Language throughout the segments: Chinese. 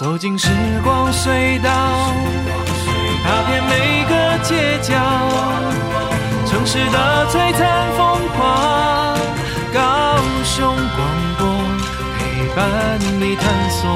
走进时光隧道，踏遍每个街角，城市的璀璨风华，高雄广播陪伴你探索。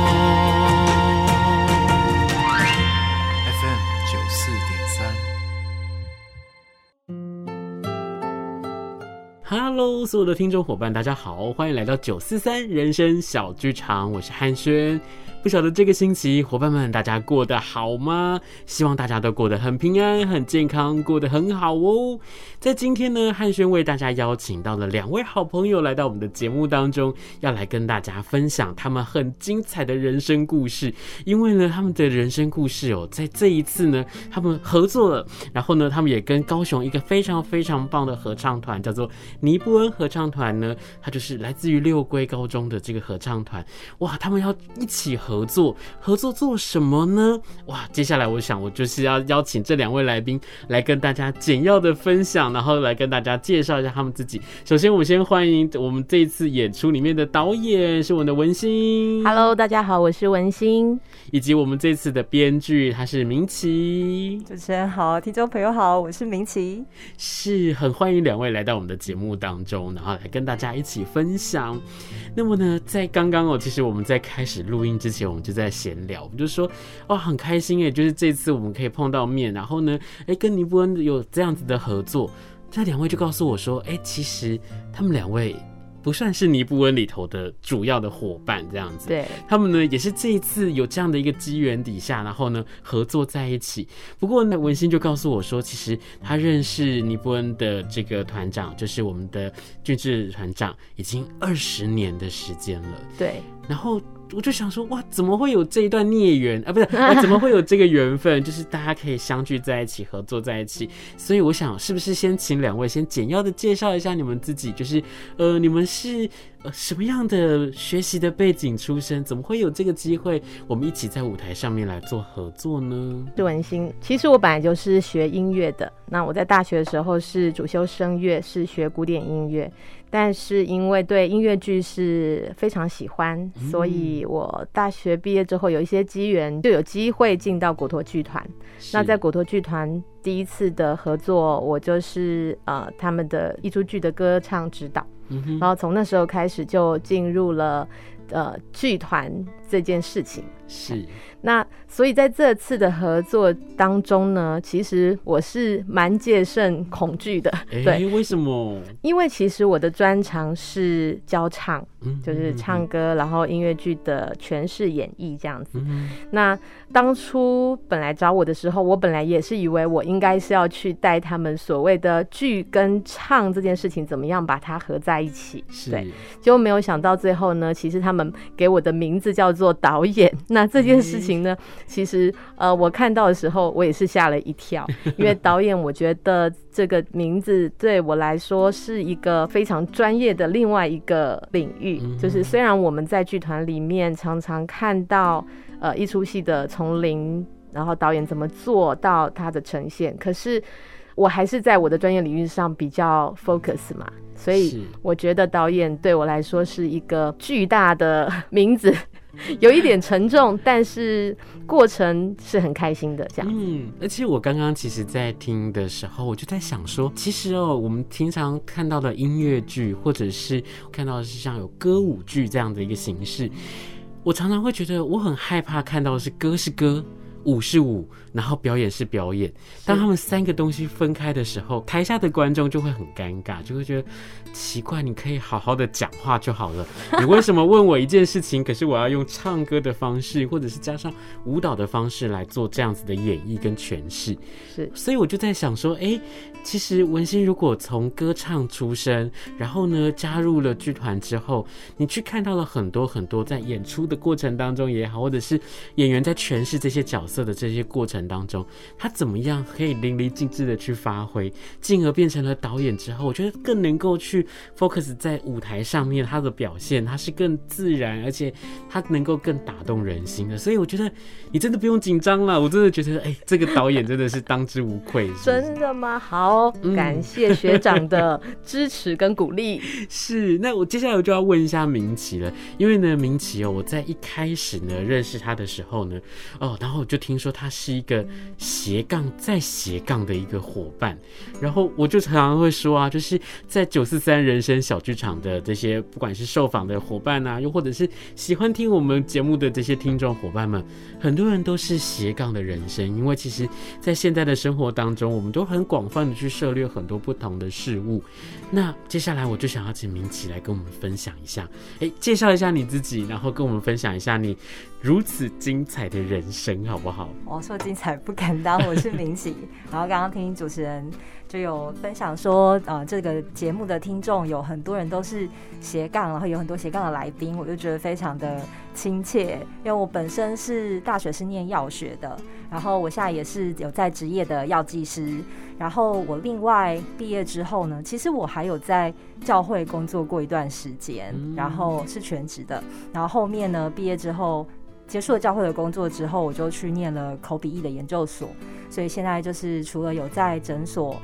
Hello，所有的听众伙伴，大家好，欢迎来到九四三人生小剧场，我是汉轩。不晓得这个星期伙伴们大家过得好吗？希望大家都过得很平安、很健康，过得很好哦。在今天呢，汉轩为大家邀请到了两位好朋友来到我们的节目当中，要来跟大家分享他们很精彩的人生故事。因为呢，他们的人生故事哦，在这一次呢，他们合作了，然后呢，他们也跟高雄一个非常非常棒的合唱团，叫做尼布恩合唱团呢，它就是来自于六龟高中的这个合唱团。哇，他们要一起合。合作合作做什么呢？哇，接下来我想我就是要邀请这两位来宾来跟大家简要的分享，然后来跟大家介绍一下他们自己。首先，我们先欢迎我们这一次演出里面的导演是我们的文心。Hello，大家好，我是文心。以及我们这次的编剧他是明琪。主持人好，听众朋友好，我是明琪。是很欢迎两位来到我们的节目当中，然后来跟大家一起分享。那么呢，在刚刚哦，其实我们在开始录音之前。我们就在闲聊，我们就说哦，很开心诶，就是这次我们可以碰到面，然后呢，哎，跟尼布恩有这样子的合作，这两位就告诉我说，哎，其实他们两位。不算是尼布恩里头的主要的伙伴这样子，对，他们呢也是这一次有这样的一个机缘底下，然后呢合作在一起。不过呢，文心就告诉我说，其实他认识尼布恩的这个团长，就是我们的俊志团长，已经二十年的时间了。对，然后。我就想说，哇，怎么会有这一段孽缘啊？不是，啊，怎么会有这个缘分？就是大家可以相聚在一起，合作在一起。所以我想，是不是先请两位先简要的介绍一下你们自己？就是，呃，你们是呃什么样的学习的背景出身？怎么会有这个机会，我们一起在舞台上面来做合作呢？是文心，其实我本来就是学音乐的。那我在大学的时候是主修声乐，是学古典音乐。但是因为对音乐剧是非常喜欢，所以我大学毕业之后有一些机缘，就有机会进到果陀剧团。那在果陀剧团第一次的合作，我就是呃他们的一出剧的歌唱指导，然后从那时候开始就进入了呃剧团这件事情。是。那所以在这次的合作当中呢，其实我是蛮戒慎恐惧的。欸、对，为什么？因为其实我的专长是教唱，就是唱歌，然后音乐剧的诠释演绎这样子。那当初本来找我的时候，我本来也是以为我应该是要去带他们所谓的剧跟唱这件事情怎么样把它合在一起。对，结果没有想到最后呢，其实他们给我的名字叫做导演。那这件事情。呢，其实呃，我看到的时候，我也是吓了一跳，因为导演，我觉得这个名字对我来说是一个非常专业的另外一个领域。就是虽然我们在剧团里面常常看到呃一出戏的从零，然后导演怎么做到它的呈现，可是我还是在我的专业领域上比较 focus 嘛，所以我觉得导演对我来说是一个巨大的 名字。有一点沉重，但是过程是很开心的，这样。嗯，而且我刚刚其实，在听的时候，我就在想说，其实哦，我们平常看到的音乐剧，或者是看到的是像有歌舞剧这样的一个形式，我常常会觉得我很害怕看到的是歌是歌，舞是舞。然后表演是表演，当他们三个东西分开的时候，台下的观众就会很尴尬，就会觉得奇怪。你可以好好的讲话就好了，你为什么问我一件事情？可是我要用唱歌的方式，或者是加上舞蹈的方式来做这样子的演绎跟诠释。是，所以我就在想说，哎，其实文心如果从歌唱出身，然后呢加入了剧团之后，你去看到了很多很多在演出的过程当中也好，或者是演员在诠释这些角色。的这些过程当中，他怎么样可以淋漓尽致的去发挥，进而变成了导演之后，我觉得更能够去 focus 在舞台上面，他的表现他是更自然，而且他能够更打动人心的。所以我觉得你真的不用紧张了，我真的觉得，哎、这个导演真的是当之无愧。真的吗？好，感谢学长的支持跟鼓励。是，那我接下来我就要问一下明奇了，因为呢，明奇哦，我在一开始呢认识他的时候呢，哦，然后我就听说他是一个斜杠再斜杠的一个伙伴，然后我就常常会说啊，就是在九四三人生小剧场的这些，不管是受访的伙伴啊，又或者是喜欢听我们节目的这些听众伙伴们，很多人都是斜杠的人生，因为其实，在现在的生活当中，我们都很广泛的去去涉猎很多不同的事物。那接下来我就想要请明启来跟我们分享一下，哎，介绍一下你自己，然后跟我们分享一下你如此精彩的人生，好不好？我说精彩不敢当，我是明启。然后刚刚听主持人就有分享说，呃，这个节目的听众有很多人都是斜杠，然后有很多斜杠的来宾，我就觉得非常的亲切。因为我本身是大学是念药学的，然后我现在也是有在职业的药剂师。然后我另外毕业之后呢，其实我还有在教会工作过一段时间，然后是全职的。然后后面呢，毕业之后结束了教会的工作之后，我就去念了口笔译的研究所。所以现在就是除了有在诊所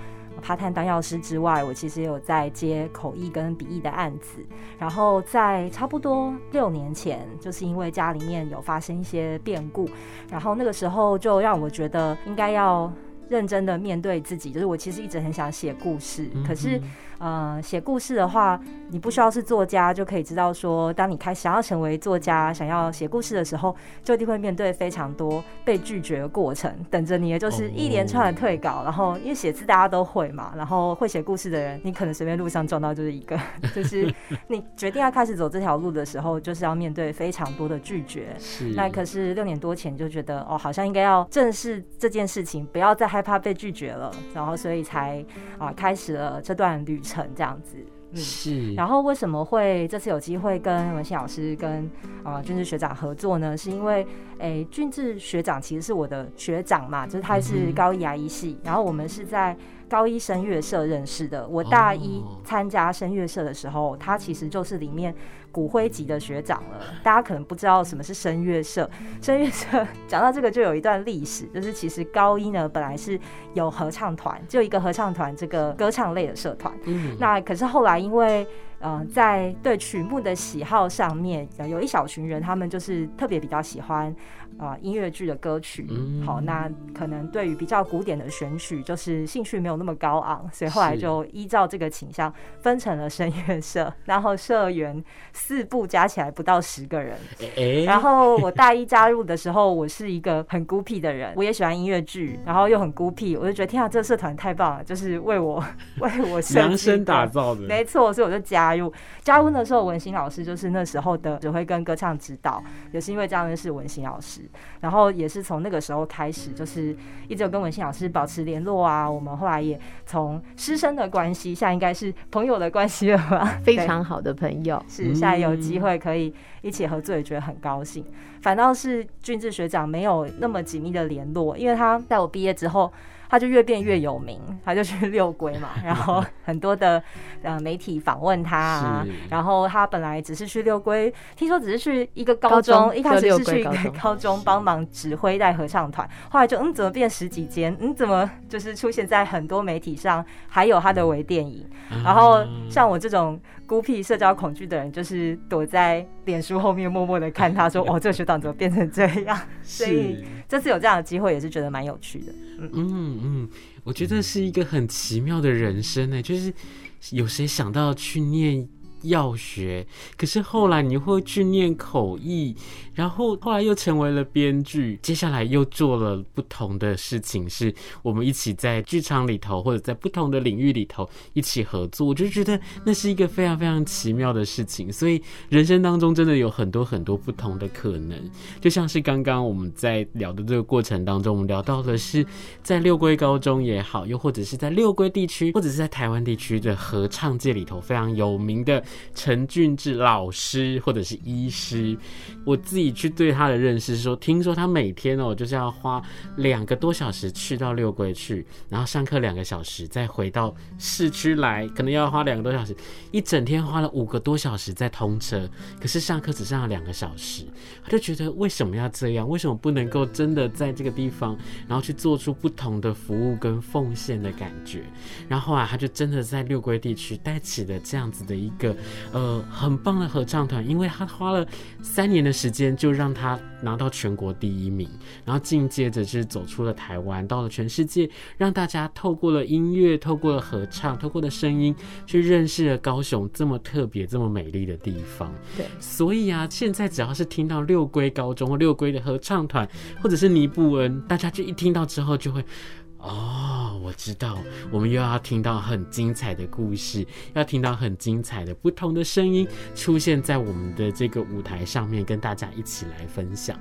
part time 当药师之外，我其实也有在接口译跟笔译的案子。然后在差不多六年前，就是因为家里面有发生一些变故，然后那个时候就让我觉得应该要。认真的面对自己，就是我其实一直很想写故事，可是。呃，写故事的话，你不需要是作家就可以知道说，当你开始想要成为作家，想要写故事的时候，就一定会面对非常多被拒绝的过程，等着你的就是一连串的退稿。Oh. 然后，因为写字大家都会嘛，然后会写故事的人，你可能随便路上撞到就是一个 就是你决定要开始走这条路的时候，就是要面对非常多的拒绝。是。那可是六年多前就觉得，哦，好像应该要正视这件事情，不要再害怕被拒绝了，然后所以才啊开始了这段旅程。成这样子，嗯，是。然后为什么会这次有机会跟文心老师跟啊俊志学长合作呢？是因为，诶，俊志学长其实是我的学长嘛，就是他是高一牙医系，然后我们是在。高一声乐社认识的，我大一参加声乐社的时候，他其实就是里面骨灰级的学长了。大家可能不知道什么是声乐社，声乐社 讲到这个就有一段历史，就是其实高一呢本来是有合唱团，就一个合唱团这个歌唱类的社团。那可是后来因为呃在对曲目的喜好上面，有一小群人他们就是特别比较喜欢。啊，音乐剧的歌曲，嗯、好，那可能对于比较古典的选曲，就是兴趣没有那么高昂，所以后来就依照这个倾向分成了声乐社，然后社员四部加起来不到十个人。欸、然后我大一加入的时候，我是一个很孤僻的人，我也喜欢音乐剧，然后又很孤僻，我就觉得天啊，这个社团太棒了，就是为我 为我量身打造的，没错，所以我就加入。加入的时候，文心老师就是那时候的指挥跟歌唱指导，也是因为这样认识文心老师。然后也是从那个时候开始，就是一直有跟文心老师保持联络啊。我们后来也从师生的关系，现在应该是朋友的关系了吧？非常好的朋友，是现在有机会可以一起合作，也觉得很高兴。反倒是俊志学长没有那么紧密的联络，因为他在我毕业之后。他就越变越有名，他就去六龟嘛，然后很多的呃媒体访问他啊，然后他本来只是去六龟，听说只是去一个高中，高中一开始是去一个高中。帮忙指挥带合唱团，后来就嗯怎么变十几间，嗯怎么就是出现在很多媒体上，还有他的微电影，然后像我这种孤僻、社交恐惧的人，就是躲在脸书后面默默的看他说，哦，这个学长怎么变成这样？所以这次有这样的机会，也是觉得蛮有趣的，嗯。嗯嗯，我觉得是一个很奇妙的人生呢，就是有谁想到去念药学，可是后来你会去念口译，然后后来又成为了编剧，接下来又做了不同的事情，是我们一起在剧场里头或者在不同的领域里头一起合作，我就觉得那是一个非常非常奇妙的事情。所以人生当中真的有很多很多不同的可能，就像是刚刚我们在聊的这个过程当中，我们聊到的是在六龟高中也好，又或者是在六龟地区或者是在台湾地区的合唱界里头非常有名的。陈俊志老师或者是医师。我自己去对他的认识是说，听说他每天哦就是要花两个多小时去到六龟去，然后上课两个小时，再回到市区来，可能要花两个多小时，一整天花了五个多小时在通车，可是上课只剩下两个小时，他就觉得为什么要这样？为什么不能够真的在这个地方，然后去做出不同的服务跟奉献的感觉？然后啊，他就真的在六龟地区带起了这样子的一个呃很棒的合唱团，因为他花了三年的时间就让他拿到全国第一名，然后紧接着就是走出了台湾，到了全世界，让大家透过了音乐，透过了合唱，透过了声音，去认识了高雄这么特别、这么美丽的地方。对，所以啊，现在只要是听到六龟高中或六龟的合唱团，或者是尼布恩，大家就一听到之后就会。哦，我知道，我们又要听到很精彩的故事，要听到很精彩的不同的声音出现在我们的这个舞台上面，跟大家一起来分享。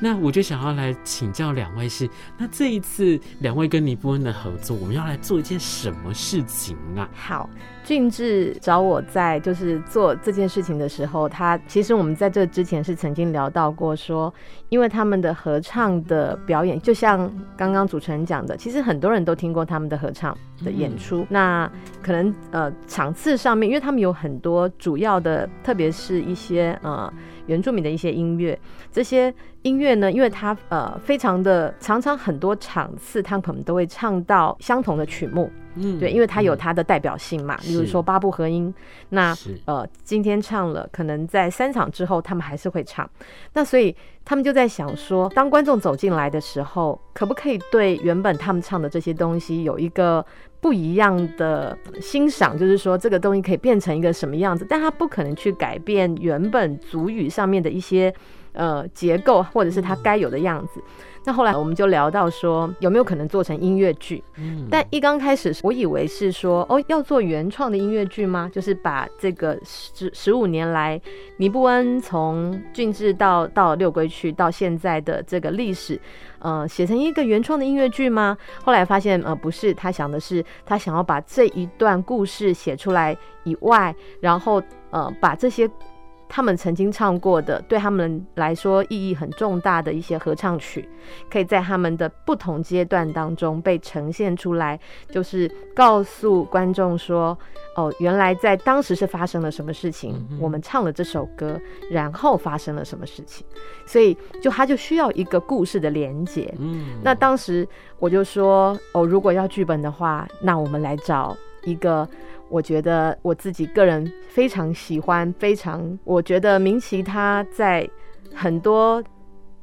那我就想要来请教两位是，那这一次两位跟尼波恩的合作，我们要来做一件什么事情啊？好。俊志找我在就是做这件事情的时候，他其实我们在这之前是曾经聊到过，说因为他们的合唱的表演，就像刚刚主持人讲的，其实很多人都听过他们的合唱的演出。嗯、那可能呃场次上面，因为他们有很多主要的，特别是一些呃原住民的一些音乐，这些音乐呢，因为他呃非常的常常很多场次，他们可能都会唱到相同的曲目。嗯，对，因为它有它的代表性嘛，比如说八部合音，那呃，今天唱了，可能在三场之后他们还是会唱，那所以他们就在想说，当观众走进来的时候，可不可以对原本他们唱的这些东西有一个不一样的欣赏？就是说，这个东西可以变成一个什么样子？但他不可能去改变原本族语上面的一些呃结构，或者是它该有的样子。那后来我们就聊到说，有没有可能做成音乐剧？嗯，但一刚开始我以为是说，哦，要做原创的音乐剧吗？就是把这个十十五年来尼布恩从俊治到到六龟去到现在的这个历史，呃，写成一个原创的音乐剧吗？后来发现，呃，不是，他想的是他想要把这一段故事写出来以外，然后呃，把这些。他们曾经唱过的，对他们来说意义很重大的一些合唱曲，可以在他们的不同阶段当中被呈现出来，就是告诉观众说：“哦，原来在当时是发生了什么事情，我们唱了这首歌，然后发生了什么事情。”所以，就他就需要一个故事的连接。嗯，那当时我就说：“哦，如果要剧本的话，那我们来找一个。”我觉得我自己个人非常喜欢，非常我觉得明奇他在很多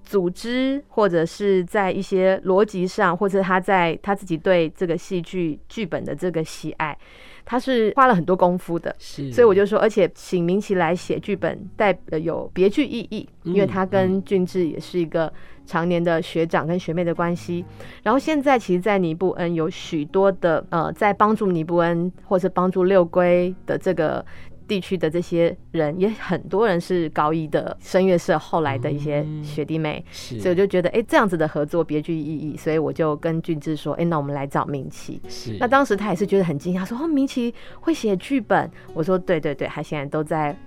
组织或者是在一些逻辑上，或者他在他自己对这个戏剧剧本的这个喜爱，他是花了很多功夫的。是，所以我就说，而且请明奇来写剧本，带有别具意义，因为他跟俊志也是一个。常年的学长跟学妹的关系，然后现在其实，在尼布恩有许多的呃，在帮助尼布恩或是帮助六龟的这个地区的这些人，也很多人是高一的声乐社后来的一些学弟妹，嗯、所以我就觉得，哎，这样子的合作别具意义，所以我就跟俊志说，哎，那我们来找明琦。是，那当时他也是觉得很惊讶，说哦，明琦会写剧本。我说对对对，他现在都在。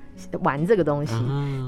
玩这个东西，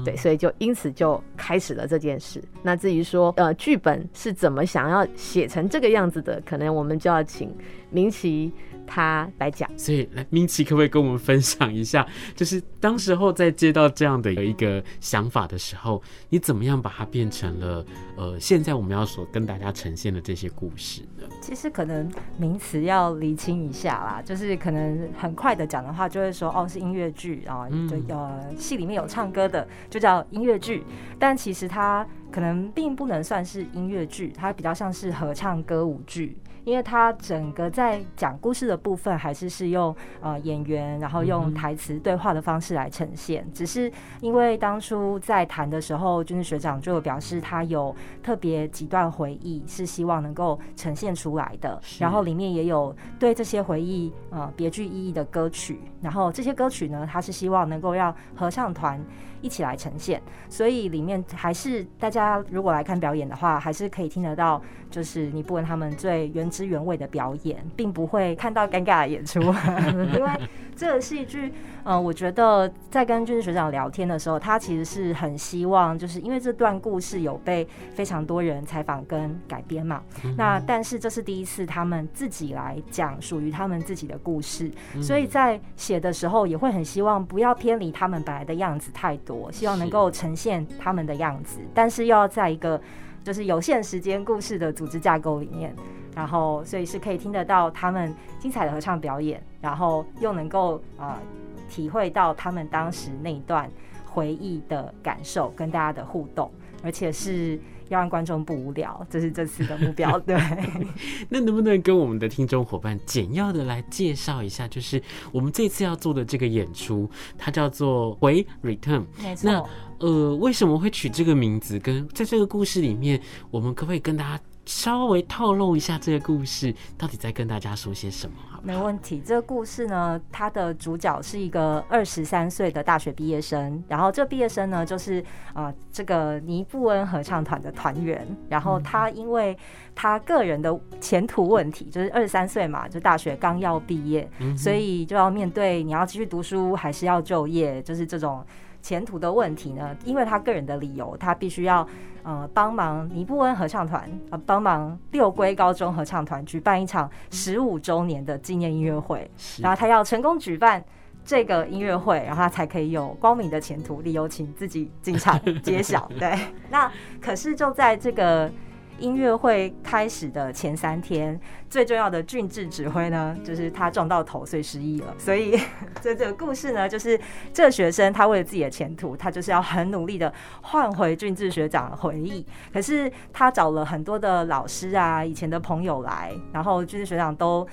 对，所以就因此就开始了这件事。那至于说，呃，剧本是怎么想要写成这个样子的，可能我们就要请明琦。他来讲，所以来明奇可不可以跟我们分享一下，就是当时候在接到这样的一个想法的时候，你怎么样把它变成了呃，现在我们要所跟大家呈现的这些故事呢？其实可能名词要厘清一下啦，就是可能很快的讲的话，就会说哦是音乐剧啊，就呃戏里面有唱歌的就叫音乐剧，但其实它可能并不能算是音乐剧，它比较像是合唱歌舞剧。因为它整个在讲故事的部分，还是是用呃演员，然后用台词对话的方式来呈现。只是因为当初在谈的时候，军事学长就有表示他有特别几段回忆是希望能够呈现出来的，然后里面也有对这些回忆呃别具意义的歌曲。然后这些歌曲呢，他是希望能够让合唱团一起来呈现。所以里面还是大家如果来看表演的话，还是可以听得到，就是尼布恩他们最原汁原味的表演，并不会看到尴尬的演出，因为这个戏剧，嗯，我觉得在跟军事学长聊天的时候，他其实是很希望，就是因为这段故事有被非常多人采访跟改编嘛，那但是这是第一次他们自己来讲属于他们自己的故事，所以在写的时候也会很希望不要偏离他们本来的样子太多，希望能够呈现他们的样子，但是又要在一个就是有限时间故事的组织架构里面，然后所以是可以听得到他们精彩的合唱表演，然后又能够呃体会到他们当时那一段回忆的感受跟大家的互动，而且是。要让观众不无聊，这是这次的目标。对，那能不能跟我们的听众伙伴简要的来介绍一下？就是我们这次要做的这个演出，它叫做回 Return。没错。那呃，为什么会取这个名字？跟在这个故事里面，我们可不可以跟大家？稍微透露一下这个故事到底在跟大家说些什么好好？没问题。这个故事呢，它的主角是一个二十三岁的大学毕业生，然后这毕业生呢，就是啊、呃、这个尼布恩合唱团的团员。然后他因为他个人的前途问题，就是二十三岁嘛，就大学刚要毕业，所以就要面对你要继续读书还是要就业，就是这种。前途的问题呢？因为他个人的理由，他必须要呃帮忙尼布恩合唱团呃帮忙六龟高中合唱团举办一场十五周年的纪念音乐会，然后他要成功举办这个音乐会，然后他才可以有光明的前途。理由请自己进场 揭晓。对，那可是就在这个。音乐会开始的前三天，最重要的俊志指挥呢，就是他撞到头，所以失忆了。所以，这这个故事呢，就是这个学生他为了自己的前途，他就是要很努力的换回俊志学长的回忆。可是他找了很多的老师啊，以前的朋友来，然后俊志学长都。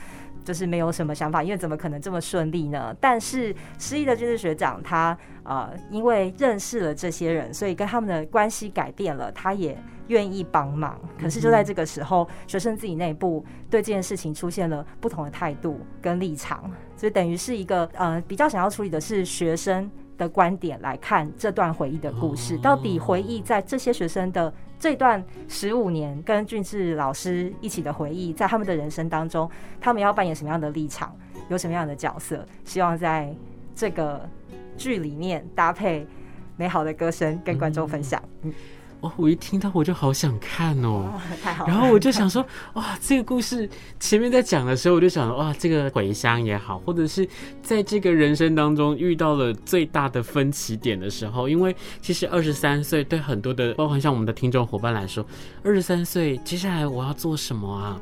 就是没有什么想法，因为怎么可能这么顺利呢？但是失忆的军事学长他呃，因为认识了这些人，所以跟他们的关系改变了，他也愿意帮忙。可是就在这个时候，学生自己内部对这件事情出现了不同的态度跟立场，所以等于是一个呃，比较想要处理的是学生的观点来看这段回忆的故事，到底回忆在这些学生的这段十五年跟俊志老师一起的回忆，在他们的人生当中，他们要扮演什么样的立场，有什么样的角色？希望在这个剧里面搭配美好的歌声跟观众分享。嗯。哦，我一听到我就好想看哦，哦太好了。然后我就想说，哇，这个故事前面在讲的时候，我就想，哇，这个回乡也好，或者是在这个人生当中遇到了最大的分歧点的时候，因为其实二十三岁对很多的，包括像我们的听众伙伴来说，二十三岁接下来我要做什么啊？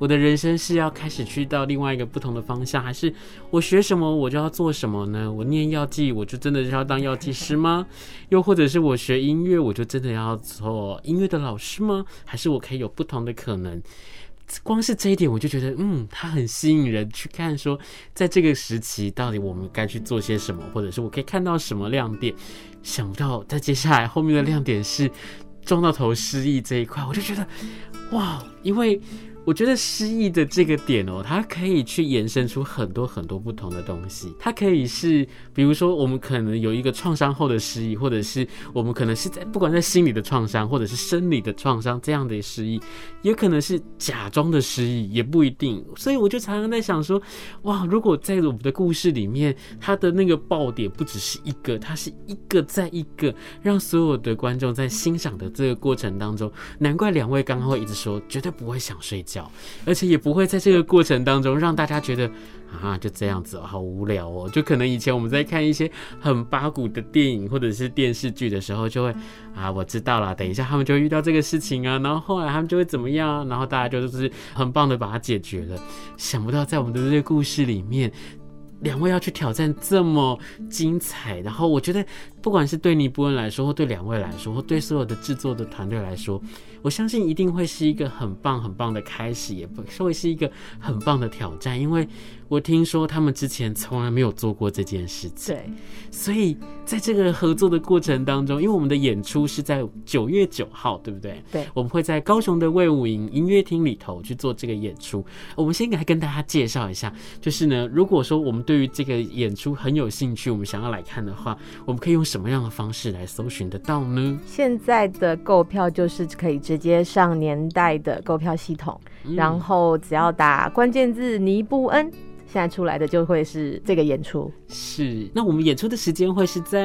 我的人生是要开始去到另外一个不同的方向，还是我学什么我就要做什么呢？我念药剂，我就真的是要当药剂师吗？又或者是我学音乐，我就真的要做音乐的老师吗？还是我可以有不同的可能？光是这一点，我就觉得，嗯，他很吸引人去看。说，在这个时期，到底我们该去做些什么，或者是我可以看到什么亮点？想不到，在接下来后面的亮点是撞到头失忆这一块，我就觉得，哇，因为。我觉得失忆的这个点哦，它可以去延伸出很多很多不同的东西。它可以是，比如说我们可能有一个创伤后的失忆，或者是我们可能是在不管在心理的创伤，或者是生理的创伤这样的失忆，也可能是假装的失忆，也不一定。所以我就常常在想说，哇，如果在我们的故事里面，它的那个爆点不只是一个，它是一个再一个，让所有的观众在欣赏的这个过程当中，难怪两位刚刚会一直说绝对不会想睡觉。而且也不会在这个过程当中让大家觉得啊，就这样子，好无聊哦。就可能以前我们在看一些很八股的电影或者是电视剧的时候，就会啊，我知道了，等一下他们就会遇到这个事情啊，然后后来他们就会怎么样，然后大家就是很棒的把它解决了。想不到在我们的这个故事里面，两位要去挑战这么精彩，然后我觉得不管是对尼泊恩来说，或对两位来说，或对所有的制作的团队来说。我相信一定会是一个很棒很棒的开始，也不会是一个很棒的挑战，因为我听说他们之前从来没有做过这件事情。对，所以在这个合作的过程当中，因为我们的演出是在九月九号，对不对？对，我们会在高雄的魏武营音乐厅里头去做这个演出。我们先来跟大家介绍一下，就是呢，如果说我们对于这个演出很有兴趣，我们想要来看的话，我们可以用什么样的方式来搜寻得到呢？现在的购票就是可以直接上年代的购票系统，嗯、然后只要打关键字尼布恩。现在出来的就会是这个演出，是。那我们演出的时间会是在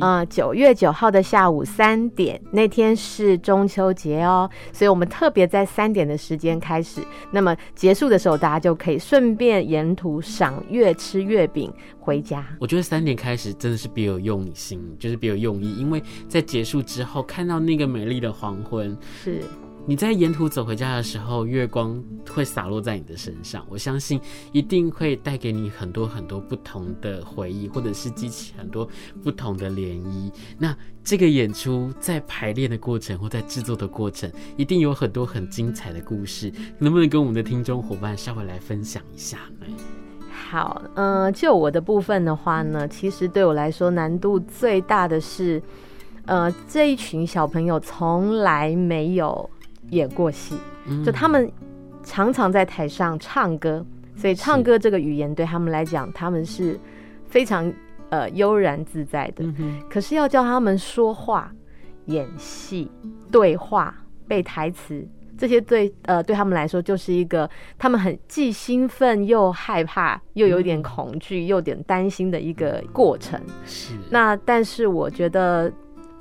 呃九月九号的下午三点，那天是中秋节哦，所以我们特别在三点的时间开始。那么结束的时候，大家就可以顺便沿途赏月、吃月饼回家。我觉得三点开始真的是别有用心，就是别有用意，因为在结束之后看到那个美丽的黄昏，是。你在沿途走回家的时候，月光会洒落在你的身上，我相信一定会带给你很多很多不同的回忆，或者是激起很多不同的涟漪。那这个演出在排练的过程或在制作的过程，一定有很多很精彩的故事，能不能跟我们的听众伙伴稍微来分享一下呢？好，嗯、就我的部分的话呢，其实对我来说难度最大的是，呃，这一群小朋友从来没有。演过戏，就他们常常在台上唱歌，所以唱歌这个语言对他们来讲，他们是非常呃悠然自在的。可是要叫他们说话、演戏、对话、背台词，这些对呃对他们来说就是一个他们很既兴奋又害怕，又有点恐惧，又有点担心的一个过程。是。那但是我觉得。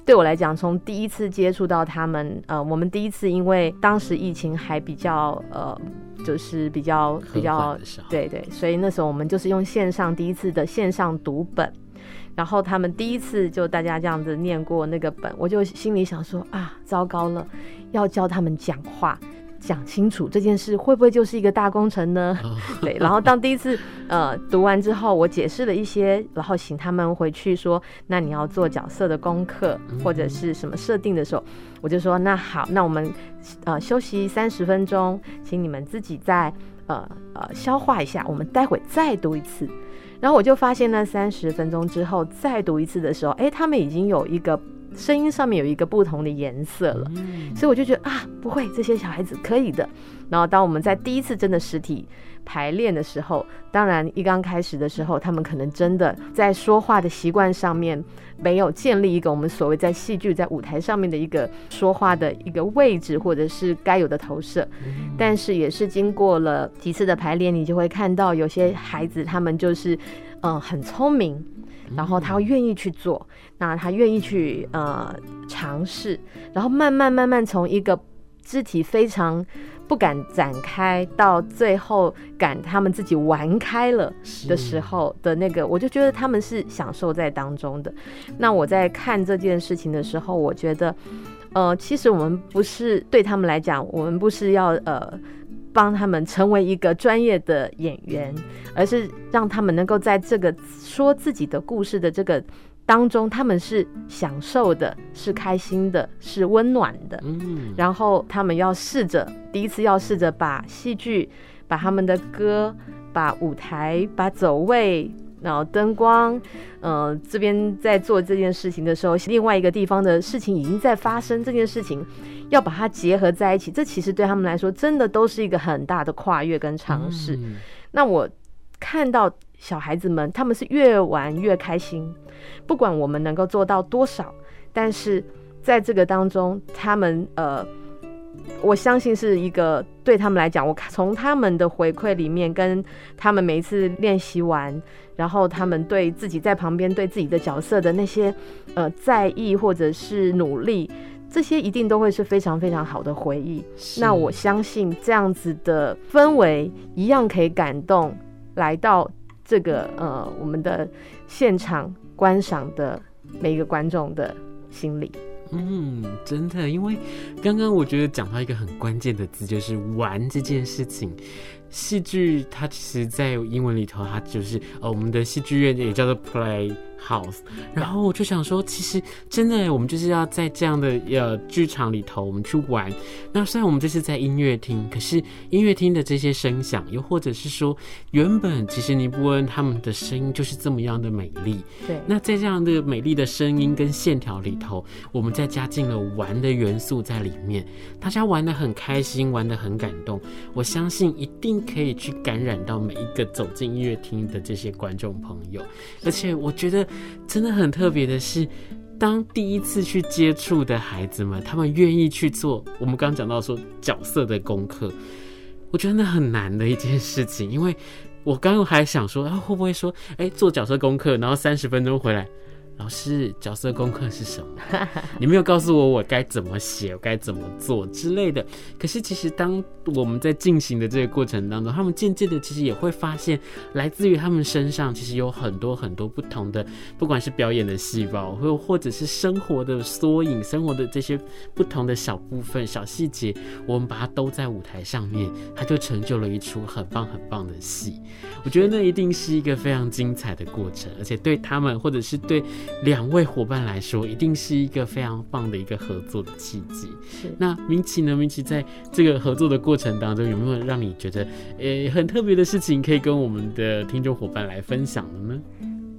对我来讲，从第一次接触到他们，呃，我们第一次因为当时疫情还比较，呃，就是比较比较，对对，所以那时候我们就是用线上第一次的线上读本，然后他们第一次就大家这样子念过那个本，我就心里想说啊，糟糕了，要教他们讲话。讲清楚这件事会不会就是一个大工程呢？对，然后当第一次呃读完之后，我解释了一些，然后请他们回去说，那你要做角色的功课或者是什么设定的时候，我就说那好，那我们呃休息三十分钟，请你们自己再呃呃消化一下，我们待会再读一次。然后我就发现呢三十分钟之后再读一次的时候，哎，他们已经有一个。声音上面有一个不同的颜色了，所以我就觉得啊，不会，这些小孩子可以的。然后当我们在第一次真的实体排练的时候，当然一刚开始的时候，他们可能真的在说话的习惯上面没有建立一个我们所谓在戏剧在舞台上面的一个说话的一个位置或者是该有的投射。但是也是经过了几次的排练，你就会看到有些孩子他们就是嗯很聪明。然后他会愿意去做，那他愿意去呃尝试，然后慢慢慢慢从一个肢体非常不敢展开，到最后敢他们自己玩开了的时候的那个，我就觉得他们是享受在当中的。那我在看这件事情的时候，我觉得，呃，其实我们不是对他们来讲，我们不是要呃。帮他们成为一个专业的演员，而是让他们能够在这个说自己的故事的这个当中，他们是享受的，是开心的，是温暖的。嗯，然后他们要试着第一次要试着把戏剧、把他们的歌、把舞台、把走位。然后灯光，呃，这边在做这件事情的时候，另外一个地方的事情已经在发生。这件事情要把它结合在一起，这其实对他们来说，真的都是一个很大的跨越跟尝试。嗯。那我看到小孩子们，他们是越玩越开心，不管我们能够做到多少，但是在这个当中，他们呃。我相信是一个对他们来讲，我从他们的回馈里面，跟他们每一次练习完，然后他们对自己在旁边对自己的角色的那些呃在意或者是努力，这些一定都会是非常非常好的回忆。那我相信这样子的氛围一样可以感动来到这个呃我们的现场观赏的每一个观众的心里。嗯，真的，因为刚刚我觉得讲到一个很关键的字，就是“玩”这件事情。戏剧它其实，在英文里头，它就是呃，我们的戏剧院也叫做 play house。然后我就想说，其实真的，我们就是要在这样的呃剧场里头，我们去玩。那虽然我们这是在音乐厅，可是音乐厅的这些声响，又或者是说，原本其实尼布恩他们的声音就是这么样的美丽。对。那在这样的美丽的声音跟线条里头，我们再加进了玩的元素在里面，大家玩的很开心，玩的很感动。我相信一。定可以去感染到每一个走进音乐厅的这些观众朋友。而且我觉得真的很特别的是，当第一次去接触的孩子们，他们愿意去做我们刚讲到说角色的功课，我觉得那很难的一件事情，因为。我刚刚还想说，啊，会不会说，哎，做角色功课，然后三十分钟回来。老师，角色功课是什么？你没有告诉我我该怎么写，我该怎么做之类的。可是其实当我们在进行的这个过程当中，他们渐渐的其实也会发现，来自于他们身上其实有很多很多不同的，不管是表演的细胞，或或者是生活的缩影，生活的这些不同的小部分、小细节，我们把它都在舞台上面，它就成就了一出很棒很棒的戏。我觉得那一定是一个非常精彩的过程，而且对他们或者是对。两位伙伴来说，一定是一个非常棒的一个合作的契机。是，那明奇呢？明奇在这个合作的过程当中，有没有让你觉得诶、欸、很特别的事情，可以跟我们的听众伙伴来分享的呢？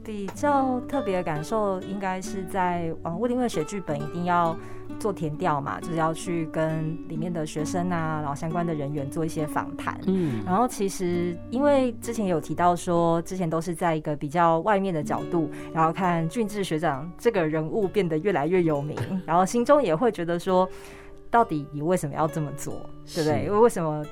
比较特别的感受，应该是在往乌丁会写剧本，一定要。做填调嘛，就是要去跟里面的学生啊，然后相关的人员做一些访谈。嗯，然后其实因为之前有提到说，之前都是在一个比较外面的角度，然后看俊志学长这个人物变得越来越有名，然后心中也会觉得说，到底你为什么要这么做，对不对？因为为什么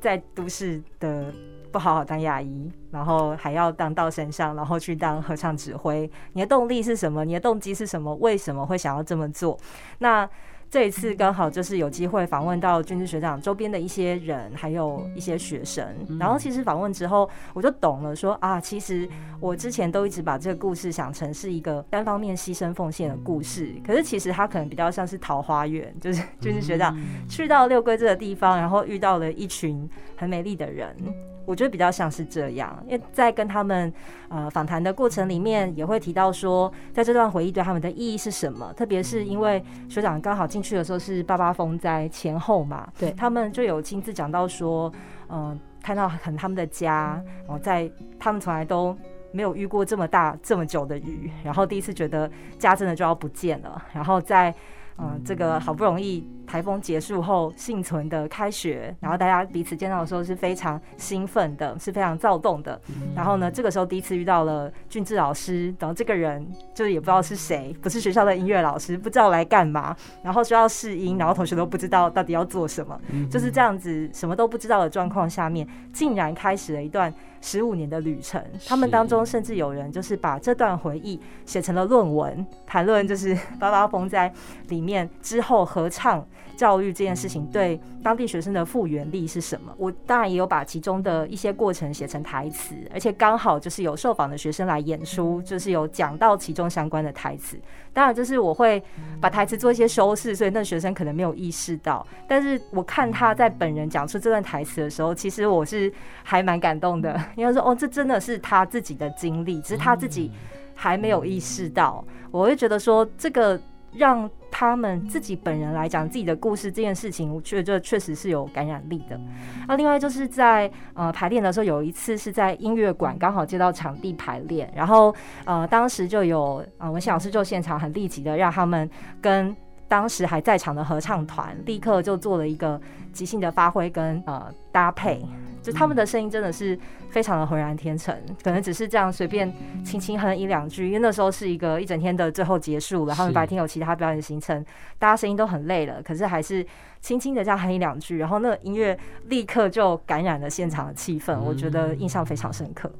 在都市的。不好好当牙医，然后还要当到山上，然后去当合唱指挥。你的动力是什么？你的动机是什么？为什么会想要这么做？那这一次刚好就是有机会访问到军事学长周边的一些人，还有一些学生。然后其实访问之后，我就懂了说，说啊，其实我之前都一直把这个故事想成是一个单方面牺牲奉献的故事。可是其实它可能比较像是桃花源，就是军事学长去到六龟这个地方，然后遇到了一群很美丽的人。我觉得比较像是这样，因为在跟他们呃访谈的过程里面，也会提到说，在这段回忆对他们的意义是什么。特别是因为学长刚好进去的时候是八八风灾前后嘛，对，他们就有亲自讲到说，嗯、呃，看到很他们的家，然后在他们从来都没有遇过这么大这么久的雨，然后第一次觉得家真的就要不见了，然后在。嗯，这个好不容易台风结束后幸存的开学，然后大家彼此见到的时候是非常兴奋的，是非常躁动的。然后呢，这个时候第一次遇到了俊志老师，然后这个人就是也不知道是谁，不是学校的音乐老师，不知道来干嘛，然后需要试音，然后同学都不知道到底要做什么，就是这样子什么都不知道的状况下面，竟然开始了一段。十五年的旅程，他们当中甚至有人就是把这段回忆写成了论文，谈论就是 八八风灾里面之后合唱教育这件事情对当地学生的复原力是什么？我当然也有把其中的一些过程写成台词，而且刚好就是有受访的学生来演出，就是有讲到其中相关的台词。当然，就是我会把台词做一些修饰，所以那学生可能没有意识到。但是我看他在本人讲出这段台词的时候，其实我是还蛮感动的，因为说哦，这真的是他自己的经历，只是他自己还没有意识到。我会觉得说这个。让他们自己本人来讲自己的故事这件事情，我觉得确实是有感染力的。那另外就是在呃排练的时候，有一次是在音乐馆刚好接到场地排练，然后呃当时就有呃文心老师就现场很立即的让他们跟当时还在场的合唱团立刻就做了一个即兴的发挥跟呃搭配。就他们的声音真的是非常的浑然天成，可能只是这样随便轻轻哼一两句，因为那时候是一个一整天的最后结束了，他们白天有其他表演行程，大家声音都很累了，可是还是轻轻的这样哼一两句，然后那个音乐立刻就感染了现场的气氛，我觉得印象非常深刻。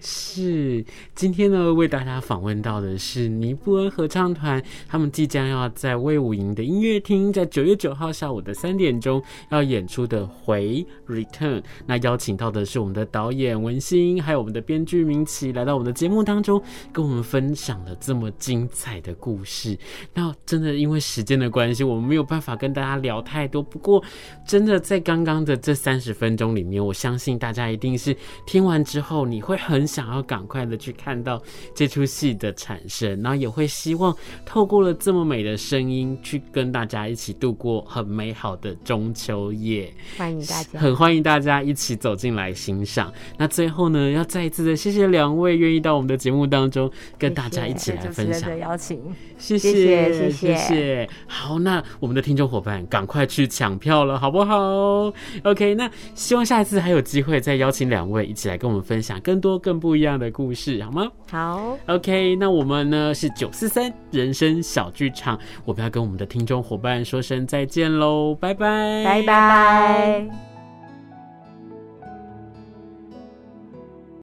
是，今天呢，为大家访问到的是尼泊尔合唱团，他们即将要在卫武营的音乐厅，在九月九号下午的三点钟要演出的《回 Return》。那邀请到的是我们的导演文心，还有我们的编剧明奇，来到我们的节目当中，跟我们分享了这么精彩的故事。那真的因为时间的关系，我们没有办法跟大家聊太多。不过，真的在刚刚的这三十分钟里面，我相信大家一定是听完之后，你会很。很想要赶快的去看到这出戏的产生，然后也会希望透过了这么美的声音，去跟大家一起度过很美好的中秋夜。欢迎大家，很欢迎大家一起走进来欣赏。那最后呢，要再一次的谢谢两位愿意到我们的节目当中跟大家一起来分享。谢谢邀请，谢谢谢谢谢谢。好，那我们的听众伙伴赶快去抢票了，好不好？OK，那希望下一次还有机会再邀请两位一起来跟我们分享更多更不一样的故事，好吗？好，OK，那我们呢是九四三人生小剧场，我们要跟我们的听众伙伴说声再见喽，拜拜，拜拜。